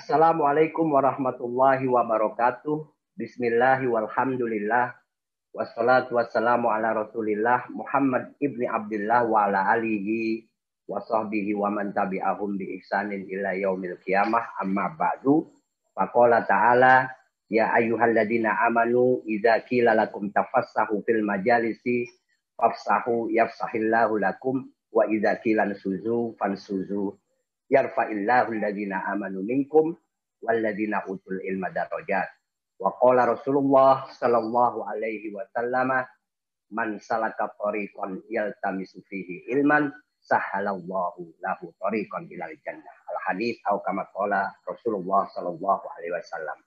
Assalamualaikum warahmatullahi wabarakatuh. Bismillahi walhamdulillah. Wassalatu wassalamu ala rasulillah Muhammad ibni Abdullah wa ala alihi wa sahbihi wa man tabi'ahum bi ihsanin ila yaumil qiyamah amma ba'du. Faqala ta'ala ya ayyuhalladzina amanu idza qila lakum tafassahu fil majalisi fafsahu yafsahillahu lakum wa idza qila suzu fansuzu yarfa'illahu alladhina amanu minkum walladhina utul ilma darajat. Wa qala Rasulullah sallallahu alaihi wasallam man salaka tariqan yaltamisu fihi ilman sahalallahu lahu tariqan ilal jannah. Al hadis atau kama qala Rasulullah sallallahu alaihi wasallam.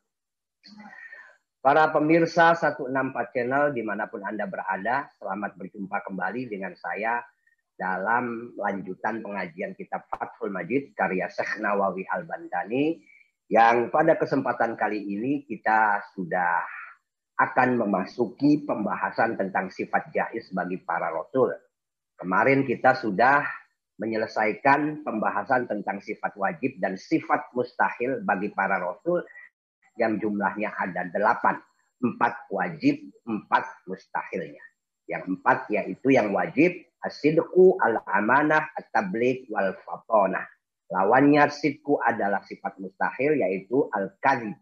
Para pemirsa 164 channel di mana pun Anda berada, selamat berjumpa kembali dengan saya dalam lanjutan pengajian kitab Fathul Majid karya Syekh Nawawi Al-Bandani yang pada kesempatan kali ini kita sudah akan memasuki pembahasan tentang sifat jais bagi para rasul. Kemarin kita sudah menyelesaikan pembahasan tentang sifat wajib dan sifat mustahil bagi para rasul yang jumlahnya ada delapan. Empat wajib, empat mustahilnya. Yang empat yaitu yang wajib Asidku al-amanah at-tablik wal fatona. Lawannya sidku adalah sifat mustahil yaitu al-kadhib.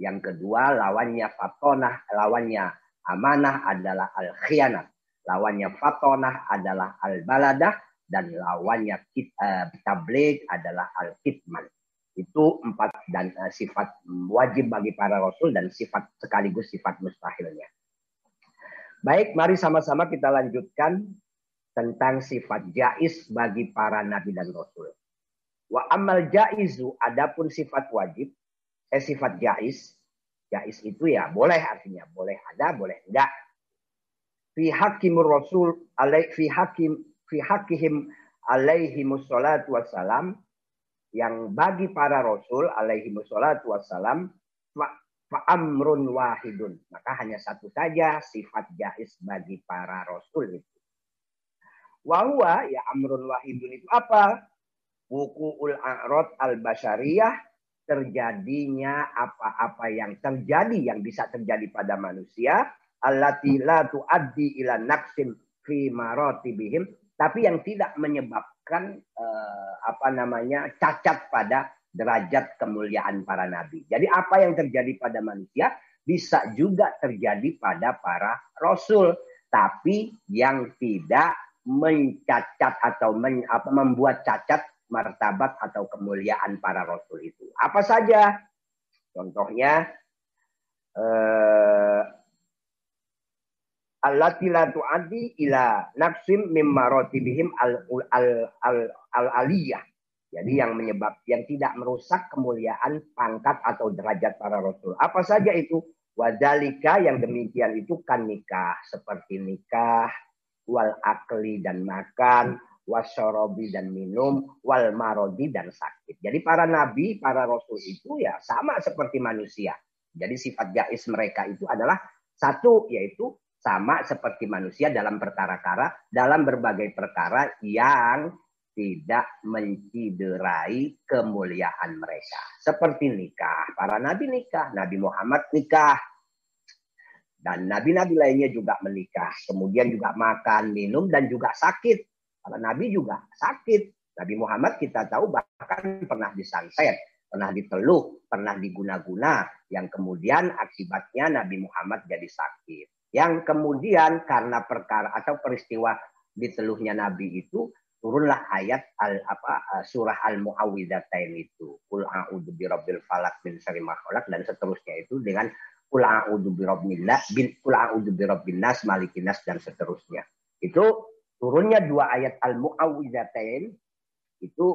Yang kedua lawannya fatonah, lawannya amanah adalah al-khianat. Lawannya fatonah adalah al-baladah dan lawannya kit, uh, tablik adalah al-kitman. Itu empat dan uh, sifat wajib bagi para rasul dan sifat sekaligus sifat mustahilnya. Baik, mari sama-sama kita lanjutkan tentang sifat jais bagi para nabi dan rasul. Wa amal jaizu adapun sifat wajib, eh sifat jais, jais itu ya boleh artinya boleh ada, boleh enggak. Fi hakim rasul alaih fi hakim fi hakihim alaihi musallatu wassalam yang bagi para rasul alaihi musallatu wassalam fa amrun wahidun. Maka hanya satu saja sifat jais bagi para rasul itu Wahwa ya amrun wahidun itu apa? Buku ul a'rod al bashariyah terjadinya apa-apa yang terjadi yang bisa terjadi pada manusia allati la tuaddi ila naqsim fi maratibihim tapi yang tidak menyebabkan eh, apa namanya cacat pada derajat kemuliaan para nabi. Jadi apa yang terjadi pada manusia bisa juga terjadi pada para rasul, tapi yang tidak mencacat atau men, apa, membuat cacat martabat atau kemuliaan para rasul itu. Apa saja? Contohnya eh, allati la ila nafsim mimma ratibihim al al al, al aliyah. Jadi yang menyebab yang tidak merusak kemuliaan pangkat atau derajat para rasul. Apa saja itu? Wadalika yang demikian itu kan nikah seperti nikah, wal akli dan makan, wasorobi dan minum, wal marodi dan sakit. Jadi para nabi, para rasul itu ya sama seperti manusia. Jadi sifat jais mereka itu adalah satu yaitu sama seperti manusia dalam perkara-kara, dalam berbagai perkara yang tidak menciderai kemuliaan mereka. Seperti nikah, para nabi nikah, Nabi Muhammad nikah, dan nabi-nabi lainnya juga menikah. Kemudian juga makan, minum, dan juga sakit. Karena nabi juga sakit. Nabi Muhammad kita tahu bahkan pernah disantet, pernah diteluh, pernah diguna-guna. Yang kemudian akibatnya Nabi Muhammad jadi sakit. Yang kemudian karena perkara atau peristiwa diteluhnya Nabi itu turunlah ayat al apa surah al muawwidatain itu kul a'udzu birabbil falak min syarri dan seterusnya itu dengan kul a'udzu bin dan seterusnya. Itu turunnya dua ayat al-muawwizatain itu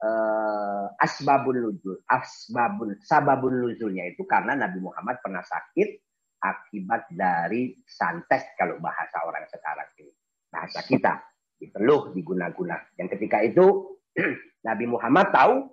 uh, asbabun nuzul, asbabun sababun nuzulnya itu karena Nabi Muhammad pernah sakit akibat dari santet kalau bahasa orang sekarang ini. Bahasa kita diteluh diguna-guna. Yang ketika itu Nabi Muhammad tahu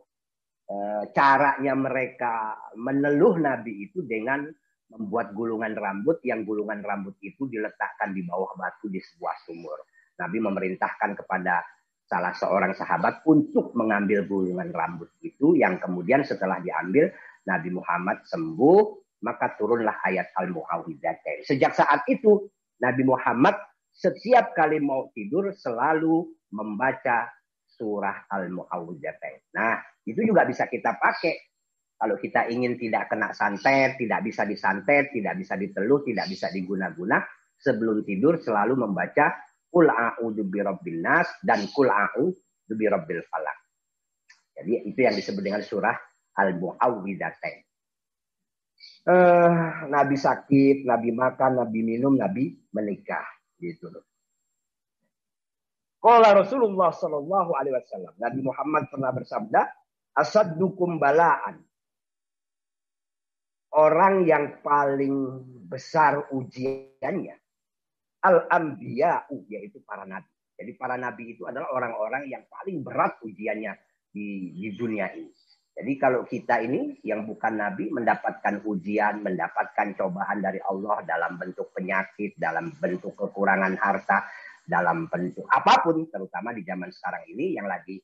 eh, caranya mereka meneluh Nabi itu dengan membuat gulungan rambut yang gulungan rambut itu diletakkan di bawah batu di sebuah sumur. Nabi memerintahkan kepada salah seorang sahabat untuk mengambil gulungan rambut itu yang kemudian setelah diambil Nabi Muhammad sembuh maka turunlah ayat Al-Muawwidzatain. Sejak saat itu Nabi Muhammad setiap kali mau tidur selalu membaca surah Al-Muawwidzatain. Nah, itu juga bisa kita pakai kalau kita ingin tidak kena santet, tidak bisa disantet, tidak bisa diteluh, tidak bisa diguna-guna, sebelum tidur selalu membaca Kul a'udzu birabbil nas dan kul a'udzu birabbil falak. Jadi itu yang disebut dengan surah Al-Muawwidatain. Uh, nabi sakit, Nabi makan, Nabi minum, Nabi menikah, gitu loh. Kalau Rasulullah Shallallahu Alaihi Wasallam, Nabi Muhammad pernah bersabda, asadukum balaan. Orang yang paling besar ujiannya al-anbiya'u yaitu para nabi. Jadi para nabi itu adalah orang-orang yang paling berat ujiannya di, di dunia ini. Jadi kalau kita ini yang bukan nabi mendapatkan ujian, mendapatkan cobaan dari Allah dalam bentuk penyakit, dalam bentuk kekurangan harta, dalam bentuk apa pun, terutama di zaman sekarang ini yang lagi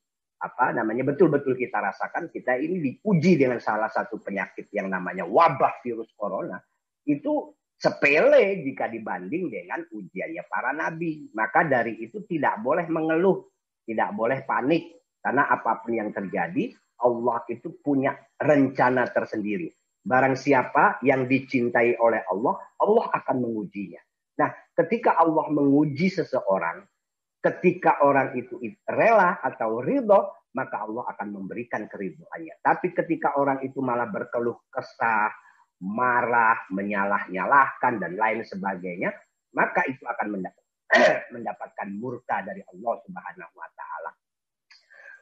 apa namanya betul-betul kita rasakan kita ini diuji dengan salah satu penyakit yang namanya wabah virus corona itu sepele jika dibanding dengan ujiannya para nabi. Maka dari itu tidak boleh mengeluh, tidak boleh panik. Karena apa pun yang terjadi, Allah itu punya rencana tersendiri. Barang siapa yang dicintai oleh Allah, Allah akan mengujinya. Nah, ketika Allah menguji seseorang, ketika orang itu rela atau ridho, maka Allah akan memberikan keriduannya. Tapi ketika orang itu malah berkeluh kesah, marah, menyalah-nyalahkan dan lain sebagainya, maka itu akan mendapatkan murka dari Allah Subhanahu wa taala.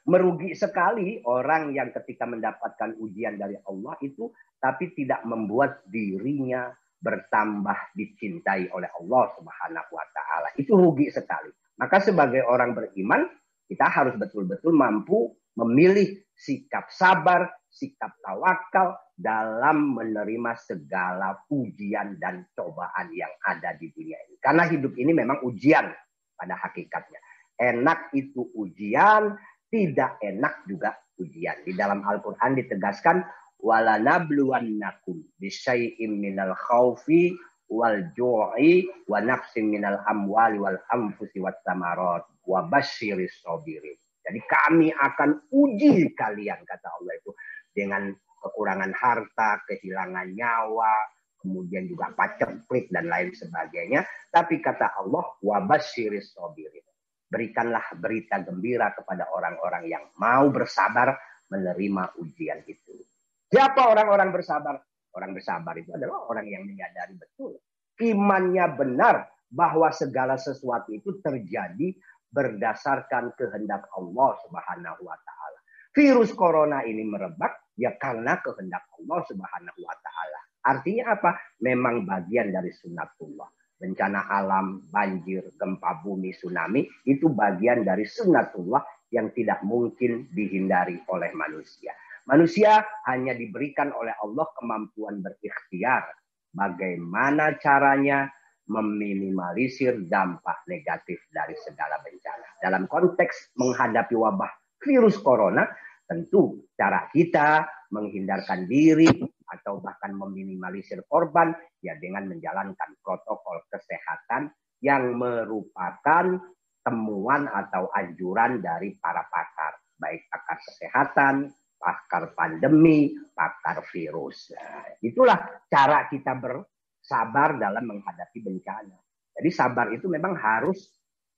Merugi sekali orang yang ketika mendapatkan ujian dari Allah itu tapi tidak membuat dirinya bertambah dicintai oleh Allah Subhanahu wa taala. Itu rugi sekali. Maka sebagai orang beriman, kita harus betul-betul mampu memilih sikap sabar, sikap tawakal dalam menerima segala ujian dan cobaan yang ada di dunia ini. Karena hidup ini memang ujian pada hakikatnya. Enak itu ujian, tidak enak juga ujian. Di dalam Al-Quran ditegaskan, walanabluwannakum bisyai'im minal khawfi wal ju'i wa nafsim minal amwali wal anfusi wat samarat wa basyiris sabirin. Jadi kami akan uji kalian kata Allah itu dengan kekurangan harta, kehilangan nyawa, kemudian juga paceklik dan lain sebagainya. Tapi kata Allah, wabasyiris sobirin. Berikanlah berita gembira kepada orang-orang yang mau bersabar menerima ujian itu. Siapa orang-orang bersabar? Orang bersabar itu adalah orang yang menyadari betul. Imannya benar bahwa segala sesuatu itu terjadi berdasarkan kehendak Allah Subhanahu wa taala. Virus corona ini merebak Ya karena kehendak Allah Subhanahu wa taala. Artinya apa? Memang bagian dari sunnatullah. Bencana alam, banjir, gempa bumi, tsunami itu bagian dari sunnatullah yang tidak mungkin dihindari oleh manusia. Manusia hanya diberikan oleh Allah kemampuan berikhtiar. Bagaimana caranya meminimalisir dampak negatif dari segala bencana. Dalam konteks menghadapi wabah virus corona, Tentu cara kita menghindarkan diri atau bahkan meminimalisir korban ya dengan menjalankan protokol kesehatan yang merupakan temuan atau anjuran dari para pakar, baik pakar kesehatan, pakar pandemi, pakar virus. Nah, itulah cara kita bersabar dalam menghadapi bencana. Jadi sabar itu memang harus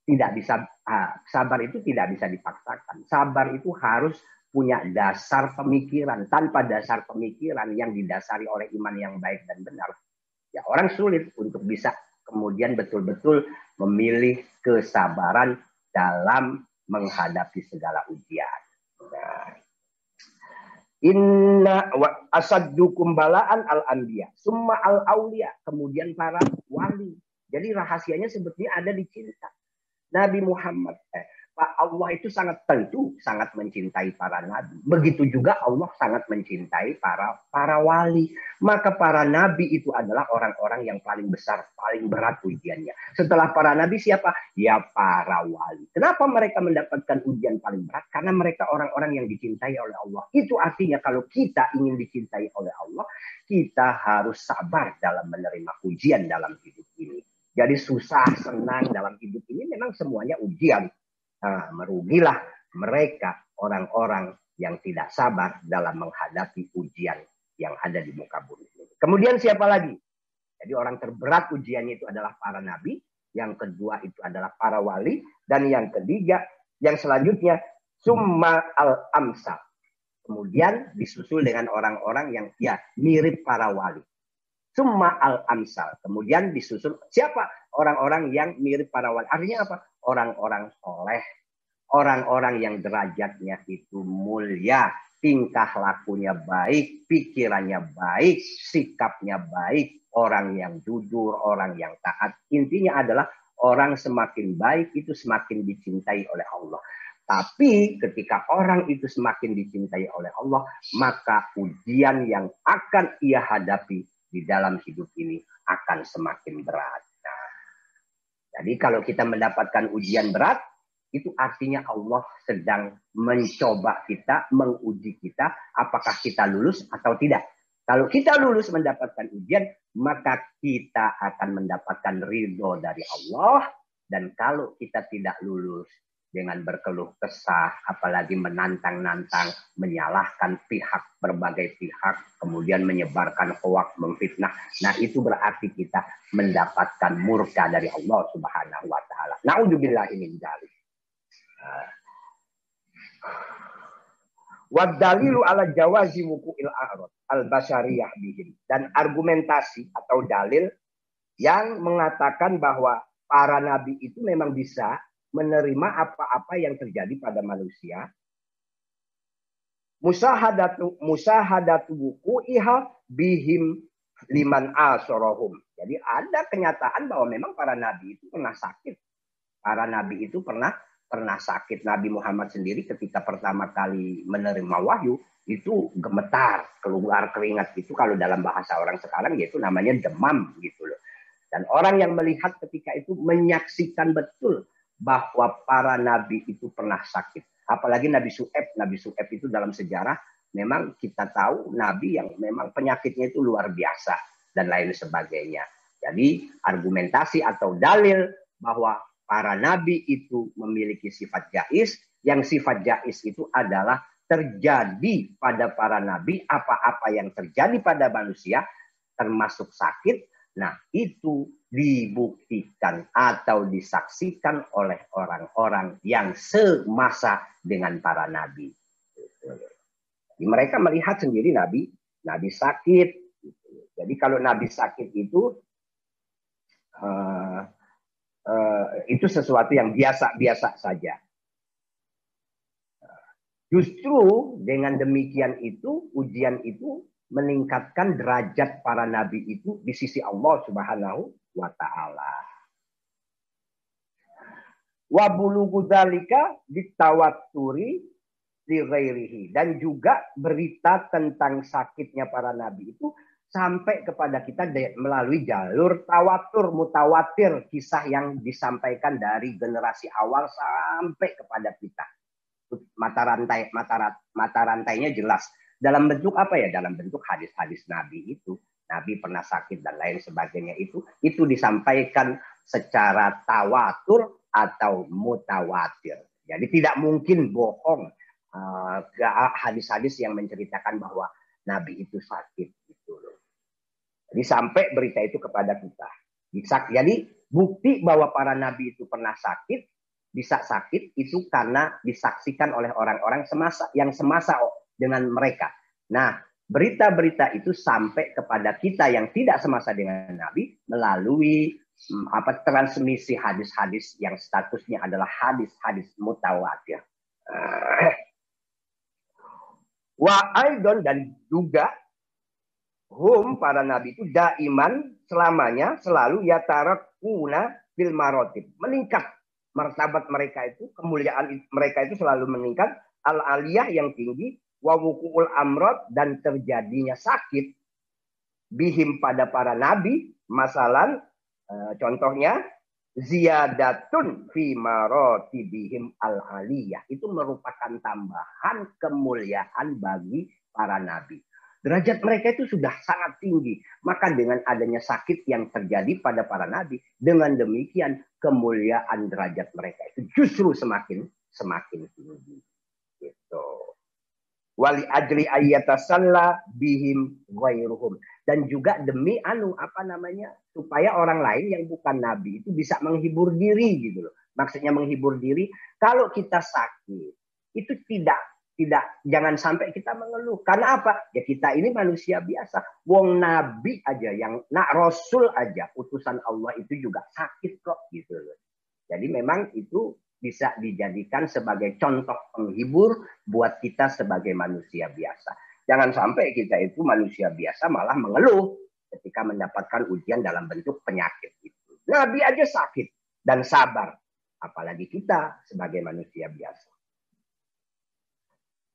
tidak bisa ah, sabar itu tidak bisa dipaksakan. Sabar itu harus punya dasar pemikiran. Tanpa dasar pemikiran yang didasari oleh iman yang baik dan benar, ya orang sulit untuk bisa kemudian betul-betul memilih kesabaran dalam menghadapi segala ujian. Nah, Inna wa asaddukum balaan al anbiya, summa al aulia, kemudian para wali. Jadi rahasianya sebetulnya ada di cinta. Nabi Muhammad, eh, Allah itu sangat tentu sangat mencintai para nabi. Begitu juga Allah sangat mencintai para para wali. Maka para nabi itu adalah orang-orang yang paling besar, paling berat ujiannya. Setelah para nabi siapa? Ya para wali. Kenapa mereka mendapatkan ujian paling berat? Karena mereka orang-orang yang dicintai oleh Allah. Itu artinya kalau kita ingin dicintai oleh Allah, kita harus sabar dalam menerima ujian dalam hidup ini. Jadi susah, senang dalam hidup ini memang semuanya ujian Merugilah mereka orang-orang yang tidak sabar dalam menghadapi ujian yang ada di muka bumi. Kemudian siapa lagi? Jadi orang terberat ujiannya itu adalah para nabi, yang kedua itu adalah para wali, dan yang ketiga, yang selanjutnya summa al amsal. Kemudian disusul dengan orang-orang yang ya mirip para wali. Summa al amsal. Kemudian disusul siapa? Orang-orang yang mirip para wali. Artinya apa? Orang-orang soleh, orang-orang yang derajatnya itu mulia, tingkah lakunya baik, pikirannya baik, sikapnya baik, orang yang jujur, orang yang taat. Intinya adalah orang semakin baik itu semakin dicintai oleh Allah. Tapi ketika orang itu semakin dicintai oleh Allah, maka ujian yang akan ia hadapi di dalam hidup ini akan semakin berat. Jadi kalau kita mendapatkan ujian berat, itu artinya Allah sedang mencoba kita, menguji kita, apakah kita lulus atau tidak. Kalau kita lulus mendapatkan ujian, maka kita akan mendapatkan ridho dari Allah. Dan kalau kita tidak lulus, dengan berkeluh kesah, apalagi menantang-nantang, menyalahkan pihak berbagai pihak, kemudian menyebarkan hoak, memfitnah. Nah itu berarti kita mendapatkan murka dari Allah Subhanahu Wa Taala. Naudzubillah ini dari. Wadalilu ala jawazi wuku'il a'rad al-basariyah bihim. Dan argumentasi atau dalil yang mengatakan bahwa para nabi itu memang bisa menerima apa-apa yang terjadi pada manusia. Musahadatu musahadatu buku iha bihim liman asorohum. Jadi ada kenyataan bahwa memang para nabi itu pernah sakit. Para nabi itu pernah pernah sakit. Nabi Muhammad sendiri ketika pertama kali menerima wahyu itu gemetar, keluar keringat itu kalau dalam bahasa orang sekarang yaitu namanya demam gitu loh. Dan orang yang melihat ketika itu menyaksikan betul bahwa para nabi itu pernah sakit. Apalagi Nabi Su'eb. Nabi Su'eb itu dalam sejarah memang kita tahu nabi yang memang penyakitnya itu luar biasa dan lain sebagainya. Jadi argumentasi atau dalil bahwa para nabi itu memiliki sifat jais, yang sifat jais itu adalah terjadi pada para nabi apa-apa yang terjadi pada manusia termasuk sakit. Nah, itu dibuktikan atau disaksikan oleh orang-orang yang semasa dengan para nabi. Mereka melihat sendiri nabi, nabi sakit. Jadi kalau nabi sakit itu uh, uh, itu sesuatu yang biasa-biasa saja. Justru dengan demikian itu ujian itu meningkatkan derajat para nabi itu di sisi Allah Subhanahu wa taala. Wa bulugu dzalika ditawaturi li ghairihi. Dan juga berita tentang sakitnya para nabi itu sampai kepada kita melalui jalur tawatur mutawatir kisah yang disampaikan dari generasi awal sampai kepada kita. Mata rantai mata mata rantainya jelas dalam bentuk apa ya dalam bentuk hadis-hadis nabi itu Nabi pernah sakit dan lain sebagainya itu itu disampaikan secara tawatur atau mutawatir. Jadi tidak mungkin bohong uh, hadis-hadis yang menceritakan bahwa Nabi itu sakit gitu loh. Jadi sampai berita itu kepada kita. Bisa, jadi bukti bahwa para nabi itu pernah sakit, bisa sakit itu karena disaksikan oleh orang-orang semasa yang semasa dengan mereka. Nah, berita-berita itu sampai kepada kita yang tidak semasa dengan Nabi melalui hmm, apa transmisi hadis-hadis yang statusnya adalah hadis-hadis mutawatir. Wa aidon dan juga hum para nabi itu daiman selamanya selalu yatarakuna bil marotib meningkat martabat mereka itu, kemuliaan mereka itu selalu meningkat, al-aliyah yang tinggi, wawukul amrod dan terjadinya sakit bihim pada para nabi, masalan eh, contohnya ziyadatun fi bihim al-aliyah itu merupakan tambahan kemuliaan bagi para nabi. Derajat mereka itu sudah sangat tinggi. Maka dengan adanya sakit yang terjadi pada para nabi, dengan demikian kemuliaan derajat mereka itu justru semakin semakin tinggi. Gitu. Wali ajli ayatasalla bihim ghairuhum. Dan juga demi anu apa namanya supaya orang lain yang bukan nabi itu bisa menghibur diri gitu loh. Maksudnya menghibur diri kalau kita sakit itu tidak tidak jangan sampai kita mengeluh. Karena apa? Ya kita ini manusia biasa. Wong nabi aja yang nak rasul aja utusan Allah itu juga sakit kok gitu loh. Jadi memang itu bisa dijadikan sebagai contoh penghibur buat kita sebagai manusia biasa. Jangan sampai kita itu manusia biasa malah mengeluh ketika mendapatkan ujian dalam bentuk penyakit itu. Nabi aja sakit dan sabar, apalagi kita sebagai manusia biasa.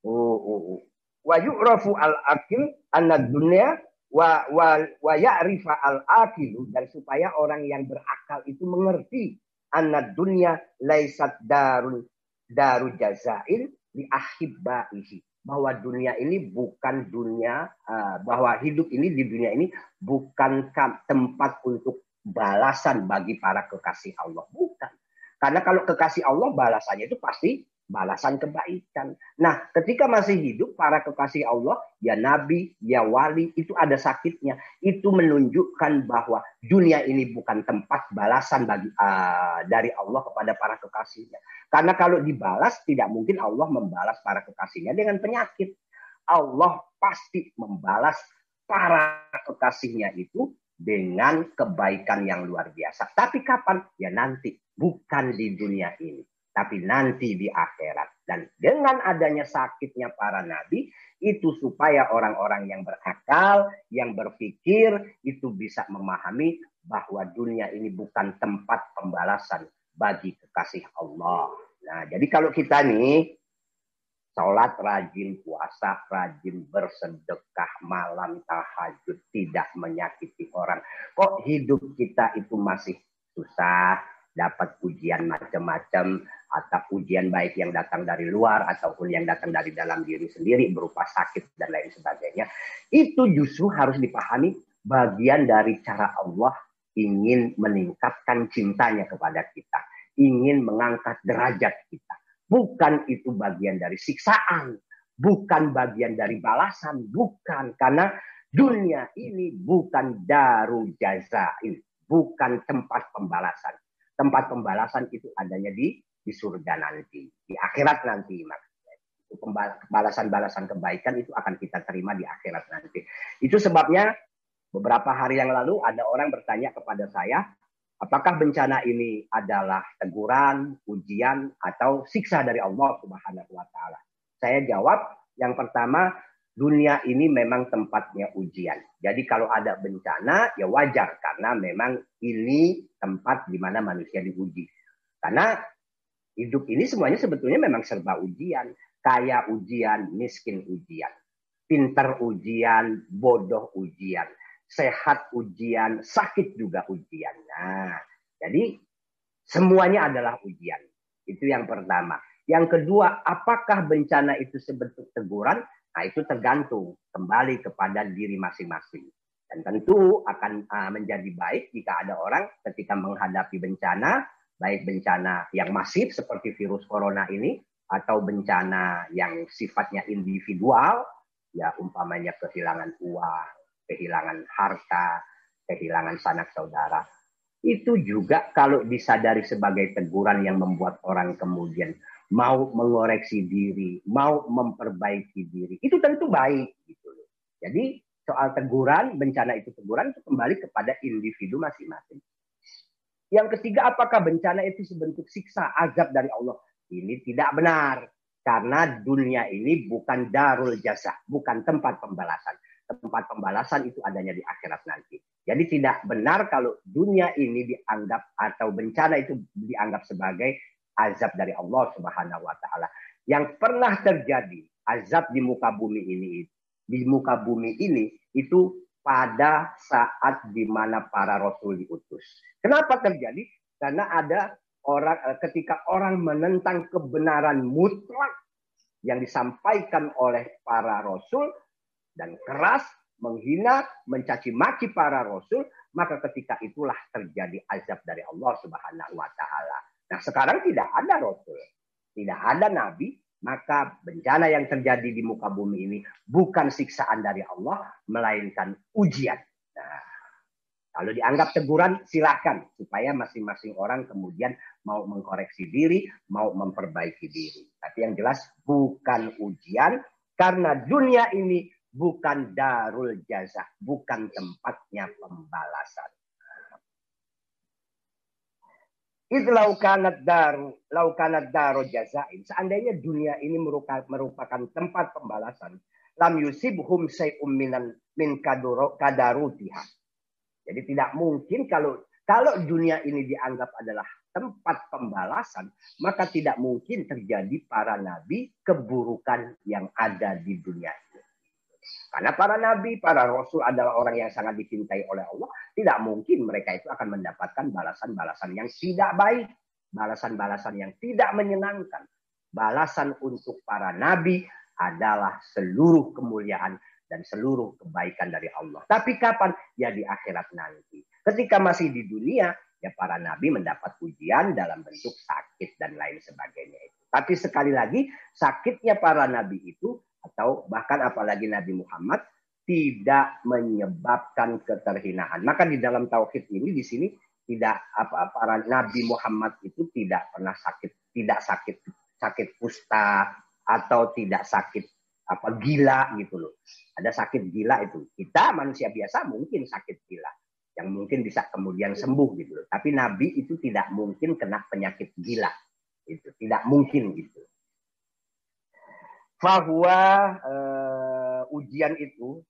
Oh, oh, oh. Wa yu'rafu al-akil anna dunya wa wa wa ya'rifa al-akilu dan supaya orang yang berakal itu mengerti anna dunya laisat darul daru jazail li ahibbaihi. Bahwa dunia ini bukan dunia uh, bahwa hidup ini di dunia ini bukan tempat untuk balasan bagi para kekasih Allah. Bukan. Karena kalau kekasih Allah balasannya itu pasti balasan kebaikan. Nah, ketika masih hidup para kekasih Allah, ya nabi, ya wali, itu ada sakitnya. Itu menunjukkan bahwa dunia ini bukan tempat balasan bagi uh, dari Allah kepada para kekasihnya. Karena kalau dibalas tidak mungkin Allah membalas para kekasihnya dengan penyakit. Allah pasti membalas para kekasihnya itu dengan kebaikan yang luar biasa. Tapi kapan? Ya nanti, bukan di dunia ini tapi nanti di akhirat. Dan dengan adanya sakitnya para nabi, itu supaya orang-orang yang berakal, yang berpikir, itu bisa memahami bahwa dunia ini bukan tempat pembalasan bagi kekasih Allah. Nah, jadi kalau kita nih, sholat rajin, puasa rajin, bersedekah, malam tahajud, tidak menyakiti orang. Kok hidup kita itu masih susah, dapat ujian macam-macam atau ujian baik yang datang dari luar ataupun yang datang dari dalam diri sendiri berupa sakit dan lain sebagainya. Itu justru harus dipahami bagian dari cara Allah ingin meningkatkan cintanya kepada kita ingin mengangkat derajat kita. Bukan itu bagian dari siksaan bukan bagian dari balasan bukan. Karena dunia ini bukan daru jazain bukan tempat pembalasan tempat pembalasan itu adanya di di surga nanti, di akhirat nanti maksudnya. Balasan-balasan kebaikan itu akan kita terima di akhirat nanti. Itu sebabnya beberapa hari yang lalu ada orang bertanya kepada saya, apakah bencana ini adalah teguran, ujian, atau siksa dari Allah Subhanahu wa taala? Saya jawab, yang pertama dunia ini memang tempatnya ujian. Jadi kalau ada bencana ya wajar karena memang ini tempat di mana manusia diuji. Karena hidup ini semuanya sebetulnya memang serba ujian. Kaya ujian, miskin ujian. Pinter ujian, bodoh ujian. Sehat ujian, sakit juga ujian. Nah, jadi semuanya adalah ujian. Itu yang pertama. Yang kedua, apakah bencana itu sebentuk teguran? Nah, itu tergantung kembali kepada diri masing-masing. Dan tentu akan uh, menjadi baik jika ada orang ketika menghadapi bencana, baik bencana yang masif seperti virus corona ini, atau bencana yang sifatnya individual, ya umpamanya kehilangan uang, kehilangan harta, kehilangan sanak saudara. Itu juga kalau disadari sebagai teguran yang membuat orang kemudian mau mengoreksi diri, mau memperbaiki diri, itu tentu baik gitu. Jadi soal teguran, bencana itu teguran itu kembali kepada individu masing-masing. Yang ketiga, apakah bencana itu sebentuk siksa, azab dari Allah? Ini tidak benar. Karena dunia ini bukan darul jasa, bukan tempat pembalasan. Tempat pembalasan itu adanya di akhirat nanti. Jadi tidak benar kalau dunia ini dianggap atau bencana itu dianggap sebagai azab dari Allah Subhanahu wa taala. Yang pernah terjadi azab di muka bumi ini di muka bumi ini itu pada saat di mana para rasul diutus. Kenapa terjadi? Karena ada orang eh, ketika orang menentang kebenaran mutlak yang disampaikan oleh para rasul dan keras menghina, mencaci maki para rasul, maka ketika itulah terjadi azab dari Allah Subhanahu wa taala. Nah, sekarang tidak ada rasul, tidak ada nabi, maka bencana yang terjadi di muka bumi ini bukan siksaan dari Allah, melainkan ujian. Nah, kalau dianggap teguran, silahkan. Supaya masing-masing orang kemudian mau mengkoreksi diri, mau memperbaiki diri. Tapi yang jelas bukan ujian, karena dunia ini bukan darul jazah, bukan tempatnya pembalasan. Itu laukanat daru, laukanat daru jazain. Seandainya dunia ini merupakan tempat pembalasan, lam yusibhum say'um minan min kadaro, kadarutiha. Jadi tidak mungkin kalau kalau dunia ini dianggap adalah tempat pembalasan, maka tidak mungkin terjadi para nabi keburukan yang ada di dunia ini. Karena para nabi, para rasul adalah orang yang sangat dicintai oleh Allah. Tidak mungkin mereka itu akan mendapatkan balasan-balasan yang tidak baik. Balasan-balasan yang tidak menyenangkan. Balasan untuk para nabi adalah seluruh kemuliaan dan seluruh kebaikan dari Allah. Tapi kapan? Ya di akhirat nanti. Ketika masih di dunia, ya para nabi mendapat ujian dalam bentuk sakit dan lain sebagainya itu. Tapi sekali lagi, sakitnya para nabi itu atau bahkan apalagi Nabi Muhammad tidak menyebabkan keterhinaan. Maka di dalam tauhid ini di sini tidak apa para Nabi Muhammad itu tidak pernah sakit, tidak sakit sakit kusta atau tidak sakit apa gila gitu loh. Ada sakit gila itu. Kita manusia biasa mungkin sakit gila yang mungkin bisa kemudian sembuh gitu loh. Tapi Nabi itu tidak mungkin kena penyakit gila. Itu tidak mungkin gitu bahwa uh, ujian itu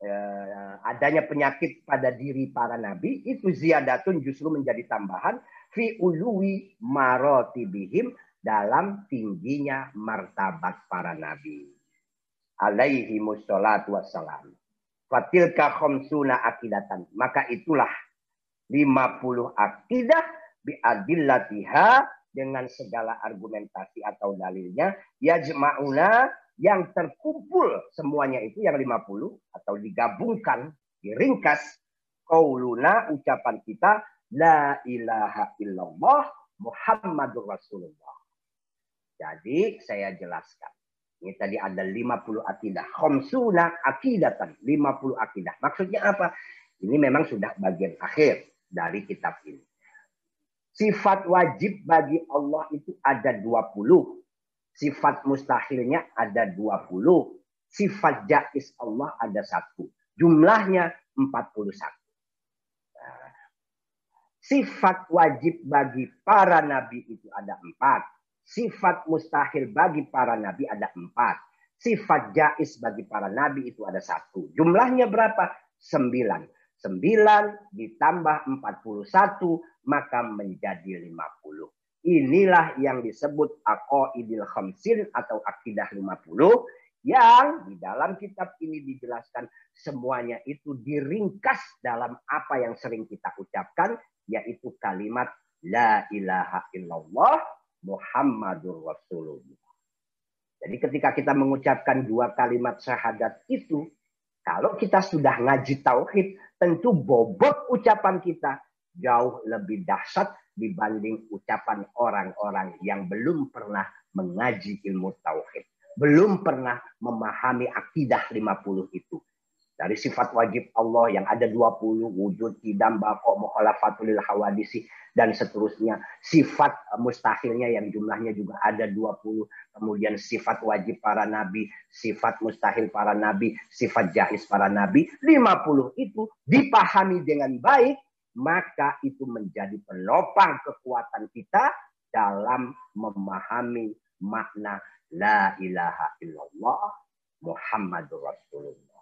uh, adanya penyakit pada diri para nabi itu ziyadatun justru menjadi tambahan fi uluwi marotibihim dalam tingginya martabat para nabi. Alaihi musholatu wassalam. Fatilka khomsuna akidatan. Maka itulah 50 akidah biadillatiha dengan segala argumentasi atau dalilnya ya jemauna yang terkumpul semuanya itu yang 50 atau digabungkan diringkas qauluna ucapan kita la ilaha illallah Muhammadur Rasulullah. Jadi saya jelaskan. Ini tadi ada 50 akidah. Khomsuna akidatan. 50 akidah. Maksudnya apa? Ini memang sudah bagian akhir dari kitab ini. Sifat wajib bagi Allah itu ada 20. Sifat mustahilnya ada 20. Sifat jais Allah ada satu. Jumlahnya 41. Sifat wajib bagi para nabi itu ada empat. Sifat mustahil bagi para nabi ada empat. Sifat jais bagi para nabi itu ada satu. Jumlahnya berapa? Sembilan. 9 ditambah 41 maka menjadi 50. Inilah yang disebut aqaidil khamsin atau akidah 50 yang di dalam kitab ini dijelaskan semuanya itu diringkas dalam apa yang sering kita ucapkan yaitu kalimat la ilaha illallah Muhammadur Rasulullah. Jadi ketika kita mengucapkan dua kalimat syahadat itu kalau kita sudah ngaji tauhid, tentu bobot ucapan kita jauh lebih dahsyat dibanding ucapan orang-orang yang belum pernah mengaji ilmu tauhid. Belum pernah memahami akidah 50 itu. Dari sifat wajib Allah yang ada 20, wujud, kidam, bako, mukhalafatul hawadisi, dan seterusnya. Sifat mustahilnya yang jumlahnya juga ada 20. Kemudian sifat wajib para nabi, sifat mustahil para nabi, sifat jahis para nabi. 50 itu dipahami dengan baik, maka itu menjadi penopang kekuatan kita dalam memahami makna la ilaha illallah Muhammadur Rasulullah.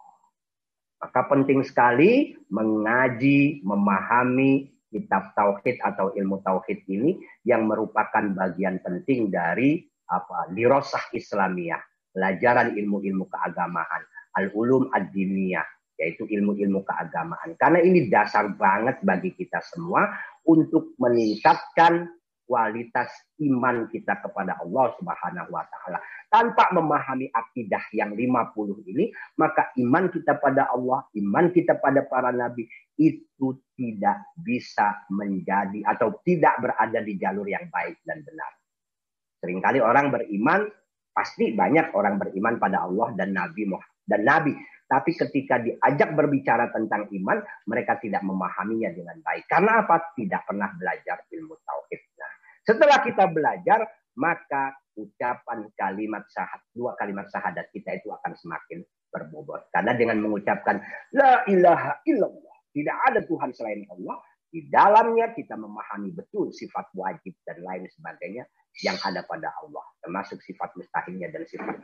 Maka penting sekali mengaji, memahami kitab tauhid atau ilmu tauhid ini yang merupakan bagian penting dari apa dirosah Islamiyah, pelajaran ilmu-ilmu keagamaan, al-ulum ad-diniyah, yaitu ilmu-ilmu keagamaan. Karena ini dasar banget bagi kita semua untuk meningkatkan kualitas iman kita kepada Allah Subhanahu wa taala. Tanpa memahami akidah yang 50 ini, maka iman kita pada Allah, iman kita pada para nabi itu tidak bisa menjadi atau tidak berada di jalur yang baik dan benar. Seringkali orang beriman, pasti banyak orang beriman pada Allah dan Nabi dan Nabi. Tapi ketika diajak berbicara tentang iman, mereka tidak memahaminya dengan baik. Karena apa? Tidak pernah belajar ilmu tauhid. Setelah kita belajar, maka ucapan kalimat syahadat, dua kalimat syahadat kita itu akan semakin berbobot. Karena dengan mengucapkan La ilaha illallah, tidak ada Tuhan selain Allah, di dalamnya kita memahami betul sifat wajib dan lain sebagainya yang ada pada Allah. Termasuk sifat mustahilnya dan sifat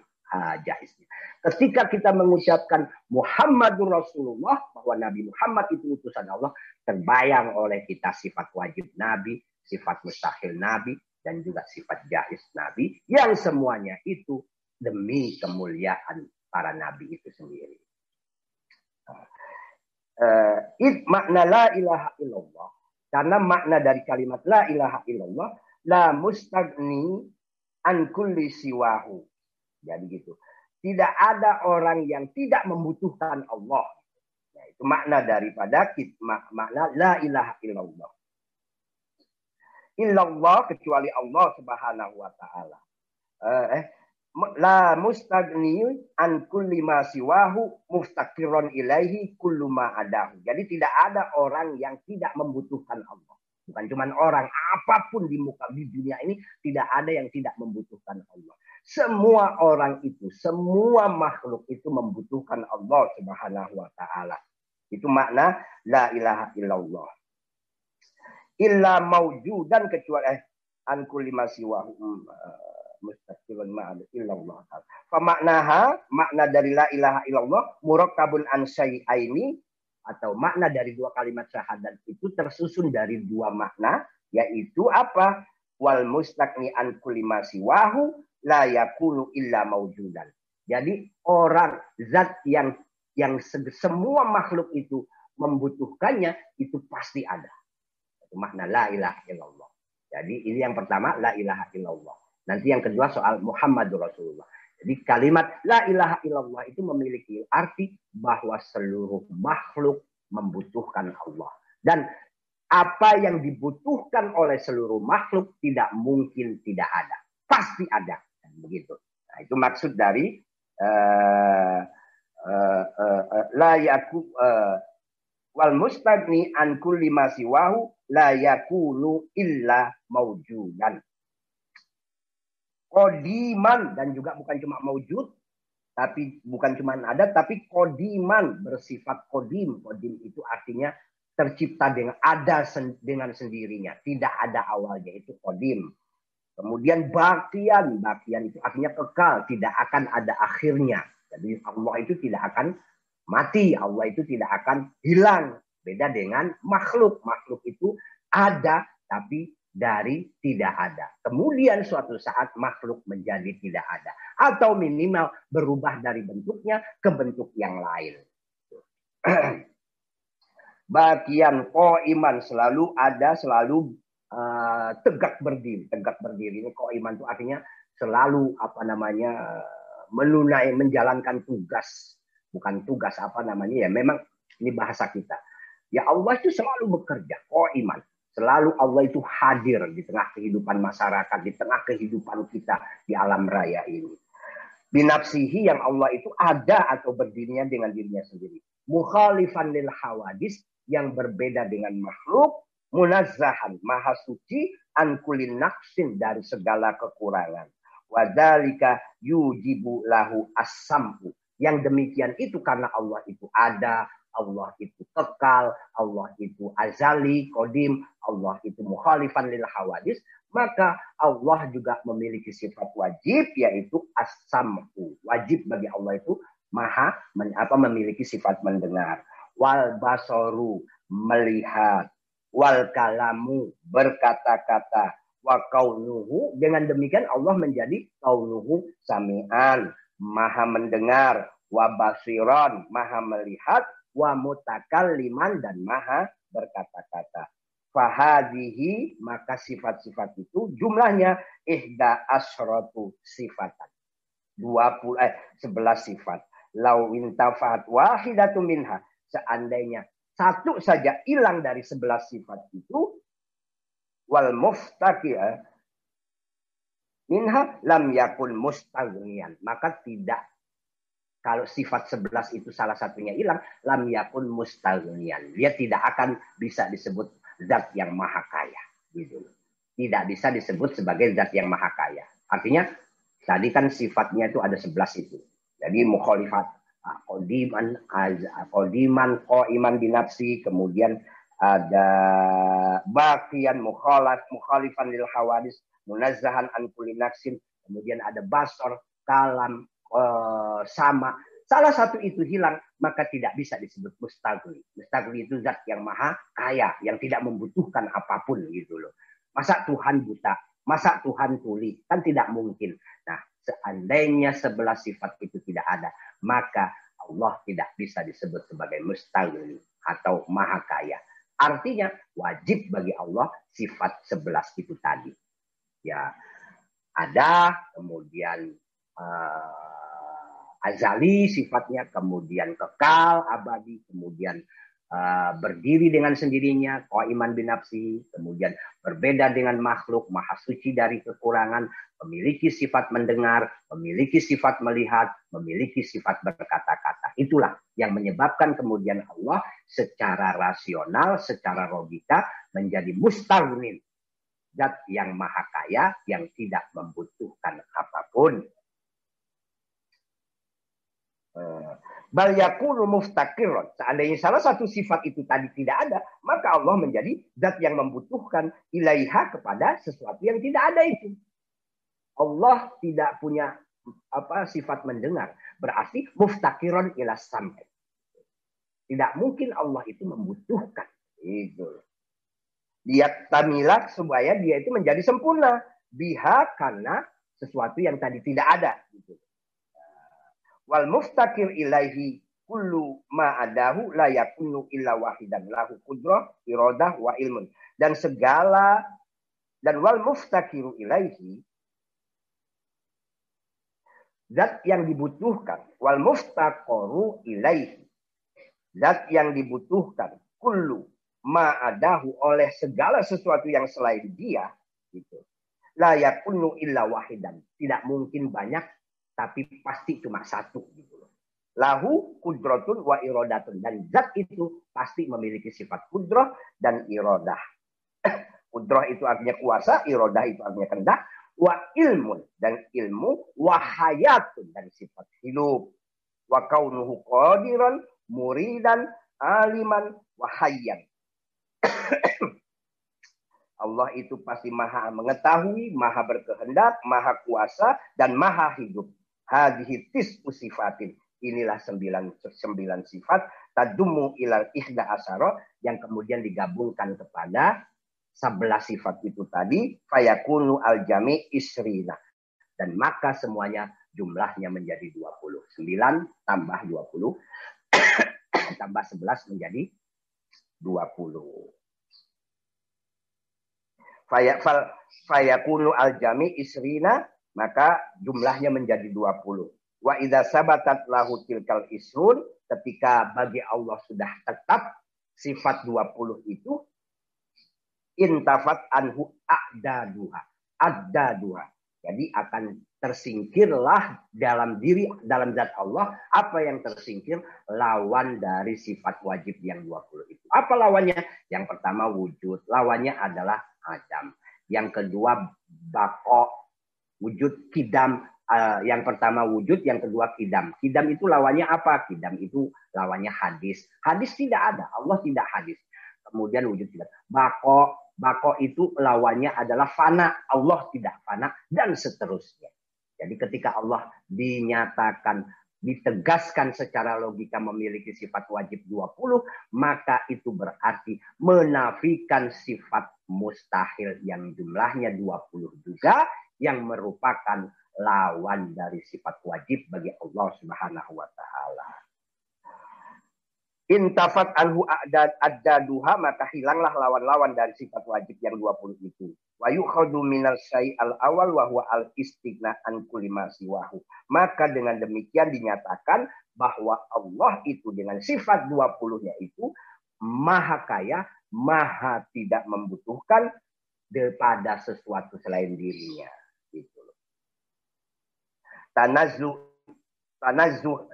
jaiznya. Ketika kita mengucapkan Muhammadur Rasulullah, bahwa Nabi Muhammad itu utusan Allah, terbayang oleh kita sifat wajib Nabi, sifat mustahil Nabi, dan juga sifat jahis Nabi, yang semuanya itu demi kemuliaan para Nabi itu sendiri. Uh, it makna la ilaha illallah. Karena makna dari kalimat la ilaha illallah, la mustagni an kulli siwahu. Jadi gitu. Tidak ada orang yang tidak membutuhkan Allah. Nah, itu makna daripada makna la ilaha illallah illallah kecuali Allah Subhanahu wa taala. Uh, eh la mustagni an kulli ma siwahu muftakiron ilaihi kullu ma adahu. Jadi tidak ada orang yang tidak membutuhkan Allah. Bukan cuma orang, apa pun di muka di dunia ini tidak ada yang tidak membutuhkan Allah. Semua orang itu, semua makhluk itu membutuhkan Allah Subhanahu wa taala. Itu makna la ilaha illallah illa maujudan kecuali eh an kulli ma siwahu hmm, eh, mustaqilun ma'ad illallah. maknaha makna dari la ilaha illallah murakkabun an syai'aini atau makna dari dua kalimat syahadat itu tersusun dari dua makna yaitu apa? Wal mustaqni an kulli ma siwahu la yakunu illa maujudan. Jadi orang zat yang yang semua makhluk itu membutuhkannya itu pasti ada makna la ilaha illallah. Jadi ini yang pertama la ilaha illallah. Nanti yang kedua soal Muhammadur Rasulullah. Jadi kalimat la ilaha illallah itu memiliki arti bahwa seluruh makhluk membutuhkan Allah. Dan apa yang dibutuhkan oleh seluruh makhluk tidak mungkin tidak ada. Pasti ada. Begitu. Nah, itu maksud dari uh, uh, uh, uh, la yaku uh, wal mustagni an kulli ma siwahu la yakunu illa maujudan. Kodiman dan juga bukan cuma maujud, tapi bukan cuma ada, tapi kodiman bersifat kodim. Kodim itu artinya tercipta dengan ada sen, dengan sendirinya, tidak ada awalnya itu kodim. Kemudian bakian, bakian itu artinya kekal, tidak akan ada akhirnya. Jadi Allah itu tidak akan mati, Allah itu tidak akan hilang. Beda dengan makhluk. Makhluk itu ada tapi dari tidak ada. Kemudian suatu saat makhluk menjadi tidak ada. Atau minimal berubah dari bentuknya ke bentuk yang lain. Bagian iman selalu ada, selalu uh, tegak berdiri. Tegak berdiri ini iman itu artinya selalu apa namanya menunai menjalankan tugas bukan tugas apa namanya ya memang ini bahasa kita. Ya Allah itu selalu bekerja oh iman selalu Allah itu hadir di tengah kehidupan masyarakat di tengah kehidupan kita di alam raya ini. Binafsihi yang Allah itu ada atau berdirinya dengan dirinya sendiri. Mukhalifan lil hawadis yang berbeda dengan makhluk munazzahan maha suci an kulin naqsin dari segala kekurangan. Wadalika yujibu lahu as-sam'u yang demikian itu karena Allah itu ada, Allah itu kekal, Allah itu azali, kodim, Allah itu mukhalifan lil hawadis, maka Allah juga memiliki sifat wajib yaitu as-sam'u. Wajib bagi Allah itu maha apa memiliki sifat mendengar. Wal basoru melihat. wal kalamu berkata-kata wa kaunuhu dengan demikian Allah menjadi kaunuhu samian maha mendengar wa basiron. Maha melihat wa mutakalliman. Dan maha berkata-kata. Fahadihi maka sifat-sifat itu jumlahnya. Ihda asratu sifatan. 20 eh 11 sifat. Lau intafat wahidatu minha. Seandainya satu saja hilang dari 11 sifat itu wal muftaqiyah minha lam yakun mustaghniyan maka tidak. Kalau sifat 11 itu salah satunya hilang lam yakun mustaghniyan dia tidak akan bisa disebut zat yang maha kaya. Gitu. Tidak bisa disebut sebagai zat yang maha kaya. Artinya tadi kan sifatnya itu ada 11 itu. Jadi mukhalifat kodiman kodiman iman binafsi kemudian ada bakian mukhalaf mukhalifan lil hawadis munazzahan an kulli nafsin. Kemudian ada basor kalam uh, sama. Salah satu itu hilang maka tidak bisa disebut mustagli mustagli itu zat yang maha kaya yang tidak membutuhkan apa pun gitu loh. Masa Tuhan buta? Masa Tuhan tuli? Kan tidak mungkin. Nah seandainya sebelas sifat itu tidak ada maka Allah tidak bisa disebut sebagai mustagli atau maha kaya Artinya wajib bagi Allah sifat sebelas itu tadi. Ya, ada kemudian uh, azali sifatnya, kemudian kekal, abadi, kemudian uh, berdiri dengan sendirinya, iman binafsi, kemudian berbeda dengan makhluk, maha suci dari kekurangan, memiliki sifat mendengar, memiliki sifat melihat, memiliki sifat berkata-kata. Itulah yang menyebabkan kemudian Allah secara rasional, secara logika menjadi mustawnin. Zat yang maha kaya, yang tidak membutuhkan apa pun. Eh, bal. Seandainya salah satu sifat itu tadi tidak ada, maka Allah menjadi zat yang membutuhkan ilaiha kepada sesuatu yang tidak ada itu. Allah tidak punya apa sifat mendengar. Berarti muftakirun ila sampai. Tidak mungkin Allah itu membutuhkan. Itu. Dia supaya dia itu menjadi sempurna. Biha karena sesuatu yang tadi tidak ada. Gitu. Wal muftakir ilaihi kullu ma adahu la yakunu illa wahidan lahu kudrah, iradah wa ilmun. Dan segala dan wal muftakiru ilaihi zat yang dibutuhkan. Wal muftaqaru ilaihi. Zat yang dibutuhkan. Kullu ma'adahu oleh segala sesuatu yang selain dia gitu. La yakunu illa wahidan. Tidak mungkin banyak tapi pasti cuma satu gitu loh. Lahu kudrotun wa irodatun dan zat itu pasti memiliki sifat kudroh dan irodah. Kudroh itu artinya kuasa irodah itu artinya kendak wa ilmun dan ilmu wahayatun dan sifat hidup wa kaunuhu qadiran muridan, aliman, wahayyan. Allah itu pasti maha mengetahui, maha berkehendak, maha kuasa, dan maha hidup. Hadhihi tis'u sifatin. Inilah sembilan, sembilan sifat. Tadumu ilal ihda asaro. Yang kemudian digabungkan kepada sebelas sifat itu tadi. Fayakunu al jami isrina. Dan maka semuanya jumlahnya menjadi 20. 9 tambah 20 tambah 11 menjadi 20. Faya, fal, fayakunu al jami isrina maka jumlahnya menjadi 20. Wa idza sabatat lahu tilkal isrun ketika bagi Allah sudah tetap sifat 20 itu intafat anhu a'daduha. A'daduha. Jadi akan tersingkirlah dalam diri dalam zat Allah apa yang tersingkir lawan dari sifat wajib yang 20 itu. Apa lawannya? Yang pertama wujud, lawannya adalah adam. Yang kedua bako, wujud kidam. Uh, yang pertama wujud, yang kedua kidam. Kidam itu lawannya apa? Kidam itu lawannya hadis. Hadis tidak ada, Allah tidak hadis. Kemudian wujud tidak. Bako, bako itu lawannya adalah fana, Allah tidak fana dan seterusnya. Jadi ketika Allah dinyatakan ditegaskan secara logika memiliki sifat wajib 20, maka itu berarti menafikan sifat mustahil yang jumlahnya 20 juga yang merupakan lawan dari sifat wajib bagi Allah Subhanahu wa taala. Intafat anhu adaduha maka hilanglah lawan-lawan dari sifat wajib yang 20 itu. Wa yukhadu minal syai al awal wa huwa al istighna an kulli siwahu. Maka dengan demikian dinyatakan bahwa Allah itu dengan sifat 20-nya itu maha kaya, maha tidak membutuhkan daripada sesuatu selain dirinya. Gitu. Tanazu tanazu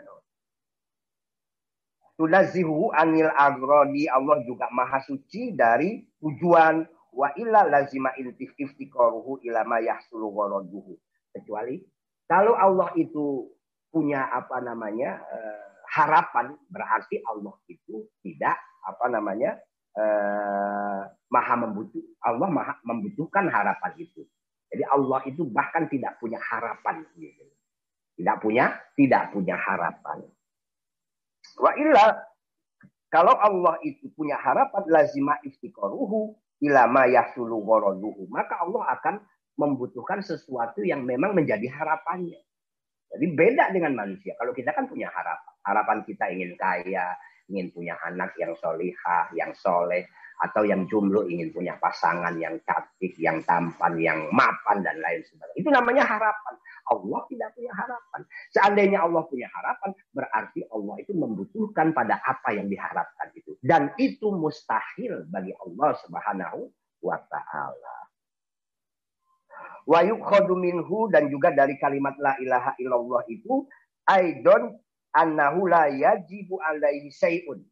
Tunazihu anil agrodi Allah juga maha suci dari tujuan wa illa lazima intif iftikoruhu ilama yahsulu gharaduhu. Kecuali kalau Allah itu punya apa namanya uh, harapan berarti Allah itu tidak apa namanya uh, maha membutuh Allah maha membutuhkan harapan itu. Jadi Allah itu bahkan tidak punya harapan gitu. Tidak punya tidak punya harapan. Wa illa kalau Allah itu punya harapan lazima iftikoruhu ilama yasulu gharaduhu, maka Allah akan membutuhkan sesuatu yang memang menjadi harapannya. Jadi beda dengan manusia. Kalau kita kan punya harapan. Harapan kita ingin kaya, ingin punya anak yang solihah, yang soleh, atau yang jumlah ingin punya pasangan yang cantik, yang tampan, yang mapan, dan lain sebagainya. Itu namanya harapan. Allah tidak punya harapan. Seandainya Allah punya harapan, berarti Allah itu membutuhkan pada apa yang diharapkan itu. Dan itu mustahil bagi Allah Subhanahu wa taala. Wa minhu dan juga dari kalimat la ilaha illallah itu aidon annahu la yajibu alaihi syai'un.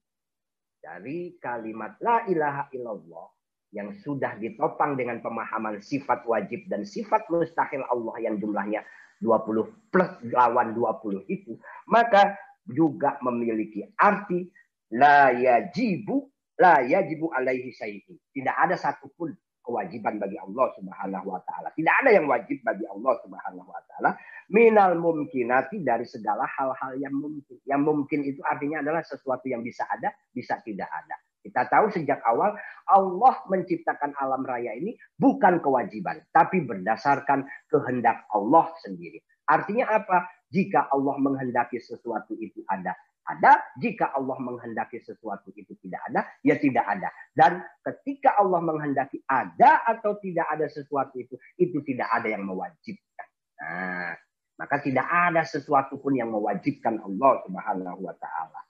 Dari kalimat la ilaha illallah yang sudah ditopang dengan pemahaman sifat wajib dan sifat mustahil Allah yang jumlahnya 20 plus lawan 20 itu, maka juga memiliki arti la yajibu la yajibu alaihi syai'un. Tidak ada satupun kewajiban bagi Allah Subhanahu wa taala. Tidak ada yang wajib bagi Allah Subhanahu wa taala minal mumkinati dari segala hal-hal yang mungkin. Yang mungkin itu artinya adalah sesuatu yang bisa ada, bisa tidak ada. Kita tahu sejak awal Allah menciptakan alam raya ini bukan kewajiban, tapi berdasarkan kehendak Allah sendiri. Artinya apa? Jika Allah menghendaki sesuatu itu ada, ada. Jika Allah menghendaki sesuatu itu tidak ada, ya tidak ada. Dan ketika Allah menghendaki ada atau tidak ada sesuatu itu, itu tidak ada yang mewajibkan. Nah, maka tidak ada sesuatu pun yang mewajibkan Allah Subhanahu wa taala.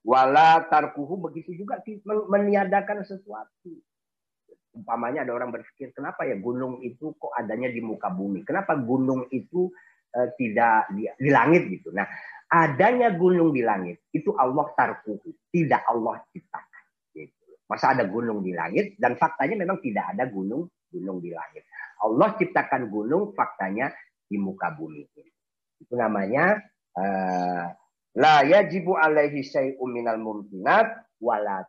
Wala tarkuhu begitu juga meniadakan sesuatu. Umpamanya ada orang berpikir, kenapa ya gunung itu kok adanya di muka bumi? Kenapa gunung itu uh, tidak di, di langit gitu? Nah, adanya gunung di langit itu Allah tarkuhu, tidak Allah ciptakan. Gitu. Masa ada gunung di langit dan faktanya memang tidak ada gunung gunung di langit. Allah ciptakan gunung, faktanya di muka bumi. Itu namanya uh, La yajibu alaihi syai'un minal mumkinat wala.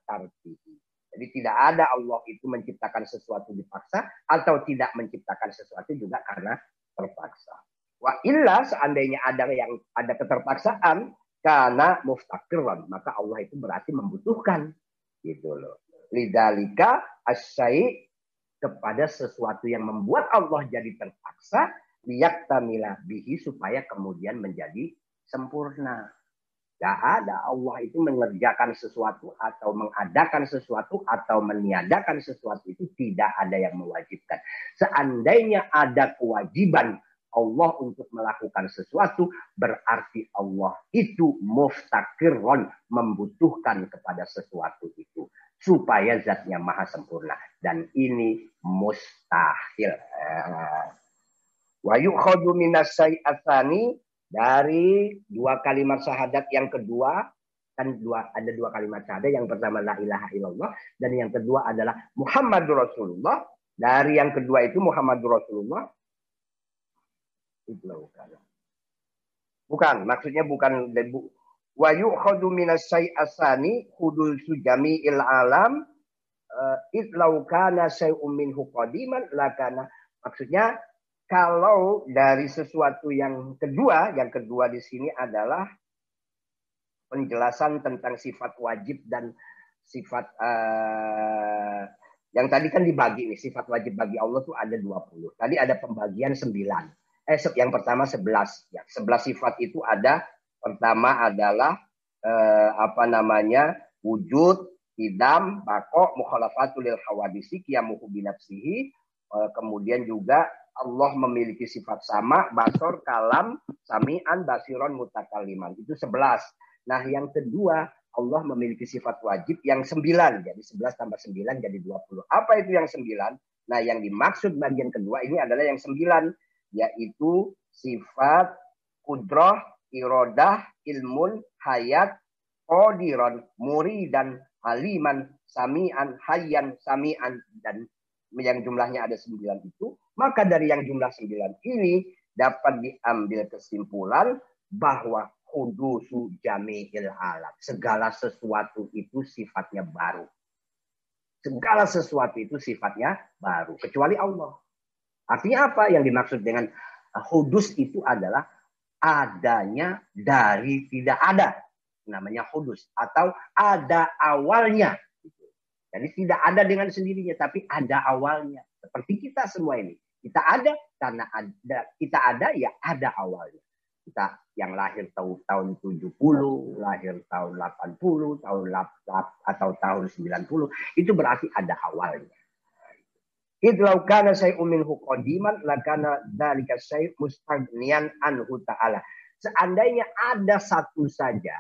Jadi tidak ada Allah itu menciptakan sesuatu dipaksa atau tidak menciptakan sesuatu juga karena terpaksa. Wa illa seandainya ada yang ada keterpaksaan karena muftakiran maka Allah itu berarti membutuhkan gitu loh. Lidalika asyai kepada sesuatu yang membuat Allah jadi terpaksa liyak tamilah bihi supaya kemudian menjadi sempurna. Gak ada Allah itu mengerjakan sesuatu atau mengadakan sesuatu atau meniadakan sesuatu itu tidak ada yang mewajibkan. Seandainya ada kewajiban Allah untuk melakukan sesuatu berarti Allah itu muftakirun membutuhkan kepada sesuatu itu supaya zatnya maha sempurna dan ini mustahil. Wa yukhadu dari dua kalimat syahadat yang kedua kan dua ada dua kalimat syahadat yang pertama la ilaha illallah dan yang kedua adalah Muhammadur Rasulullah dari yang kedua itu Muhammadur Rasulullah itu bukan maksudnya bukan wa yu'khadu minas asani hudul sujami il alam uh, it kana syai'un minhu qadiman lakana maksudnya kalau dari sesuatu yang kedua, yang kedua di sini adalah penjelasan tentang sifat wajib dan sifat uh, yang tadi kan dibagi nih sifat wajib bagi Allah tuh ada 20. Tadi ada pembagian 9. Eh yang pertama 11 ya. 11 sifat itu ada pertama adalah eh, apa namanya? wujud, idam, bako, mukhalafatul lil hawadisi, kiamuhu binafsihi. Eh, kemudian juga Allah memiliki sifat sama, basor, kalam, sami'an, basiron, mutakaliman. Itu 11. Nah, yang kedua, Allah memiliki sifat wajib yang sembilan. Jadi 11 tambah 9 jadi 20. Apa itu yang sembilan? Nah, yang dimaksud bagian kedua ini adalah yang sembilan. Yaitu sifat kudroh, irodah, ilmun, hayat, qadiran, dan haliman, sami'an, hayyan, sami'an, dan yang jumlahnya ada sembilan itu, maka dari yang jumlah sembilan ini dapat diambil kesimpulan bahwa hudusu jami'il alam. Segala sesuatu itu sifatnya baru. Segala sesuatu itu sifatnya baru. Kecuali Allah. Artinya apa yang dimaksud dengan hudus itu adalah adanya dari tidak ada. Namanya hudus. Atau ada awalnya. Jadi tidak ada dengan sendirinya. Tapi ada awalnya. Seperti kita semua ini. Kita ada karena ada kita ada ya ada awalnya kita yang lahir tahun tahun 70, lahir tahun 80, tahun 8, atau tahun 90, itu berarti ada awalnya. Idlau kana syai'un minhu qadiman lakana dzalika syai' mustagnian anhu ta'ala. Seandainya ada satu saja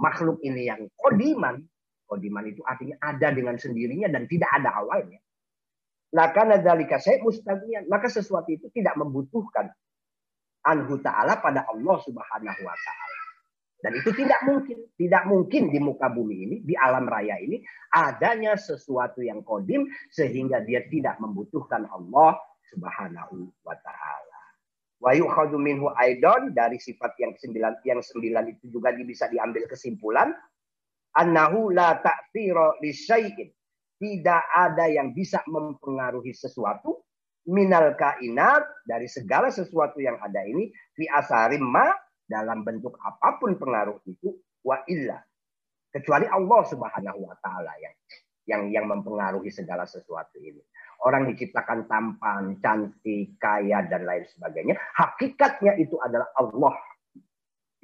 makhluk ini yang qadiman, qadiman itu artinya ada dengan sendirinya dan tidak ada awalnya. Lakana dzalika syai' mustagnian, maka sesuatu itu tidak membutuhkan anhu ta'ala pada Allah subhanahu wa ta'ala. Dan itu tidak mungkin. Tidak mungkin di muka bumi ini, di alam raya ini, adanya sesuatu yang kodim sehingga dia tidak membutuhkan Allah subhanahu wa ta'ala. Wa minhu aidon dari sifat yang sembilan, yang sembilan itu juga bisa diambil kesimpulan. Annahu la ta'thira li. Tidak ada yang bisa mempengaruhi sesuatu minal kainat dari segala sesuatu yang ada ini fi asarim ma dalam bentuk apa pun pengaruh itu wa illa kecuali Allah Subhanahu wa taala yang yang yang mempengaruhi segala sesuatu ini. Orang diciptakan tampan, cantik, kaya dan lain sebagainya. Hakikatnya itu adalah Allah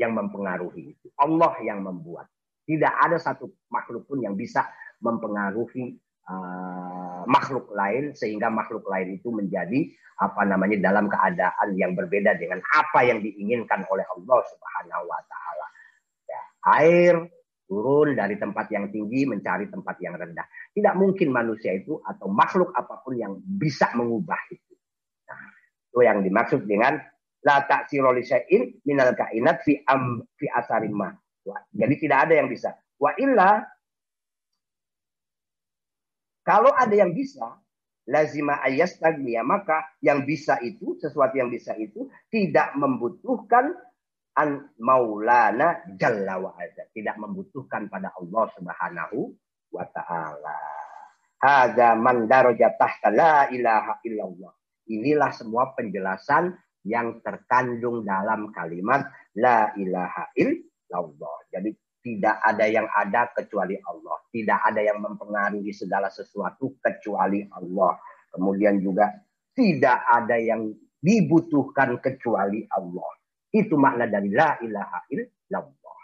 yang mempengaruhi itu. Allah yang membuat. Tidak ada satu makhluk pun yang bisa mempengaruhi uh, makhluk lain sehingga makhluk lain itu menjadi apa namanya dalam keadaan yang berbeda dengan apa yang diinginkan oleh Allah Subhanahu wa taala. Ya, air turun dari tempat yang tinggi mencari tempat yang rendah. Tidak mungkin manusia itu atau makhluk apa pun yang bisa mengubah itu. Nah, itu yang dimaksud dengan la ta'siru minal kainat fi am fi asarimah. Jadi tidak ada yang bisa. Wa illa kalau ada yang bisa, lazima ayas tagmiya, maka yang bisa itu, sesuatu yang bisa itu tidak membutuhkan an maulana jalla wa azza. Tidak membutuhkan pada Allah subhanahu wa ta'ala. Hada man daraja tahta la ilaha illallah. Inilah semua penjelasan yang terkandung dalam kalimat la ilaha illallah. Jadi tidak ada yang ada kecuali Allah. Tidak ada yang mempengaruhi segala sesuatu kecuali Allah. Kemudian juga tidak ada yang dibutuhkan kecuali Allah. Itu makna dari la ilaha illallah.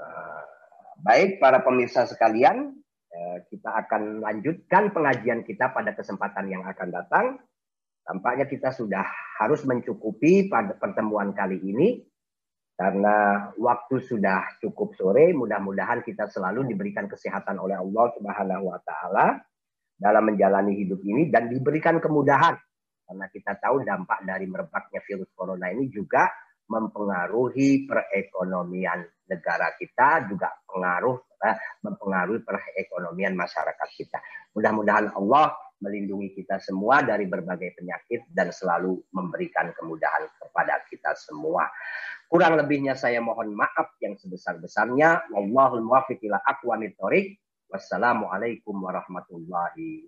Uh, baik para pemirsa sekalian, uh, kita akan lanjutkan pengajian kita pada kesempatan yang akan datang. Tampaknya kita sudah harus mencukupi pada pertemuan kali ini. Karena waktu sudah cukup sore, mudah-mudahan kita selalu diberikan kesehatan oleh Allah Subhanahu wa taala dalam menjalani hidup ini dan diberikan kemudahan. Karena kita tahu dampak dari merebaknya virus corona ini juga mempengaruhi perekonomian negara kita, juga pengaruh eh, mempengaruhi perekonomian masyarakat kita. Mudah-mudahan Allah melindungi kita semua dari berbagai penyakit dan selalu memberikan kemudahan kepada kita semua. Kurang lebihnya saya mohon maaf yang sebesar-besarnya. Wallahul muwaffiq ila aqwamit thoriq. Wassalamualaikum warahmatullahi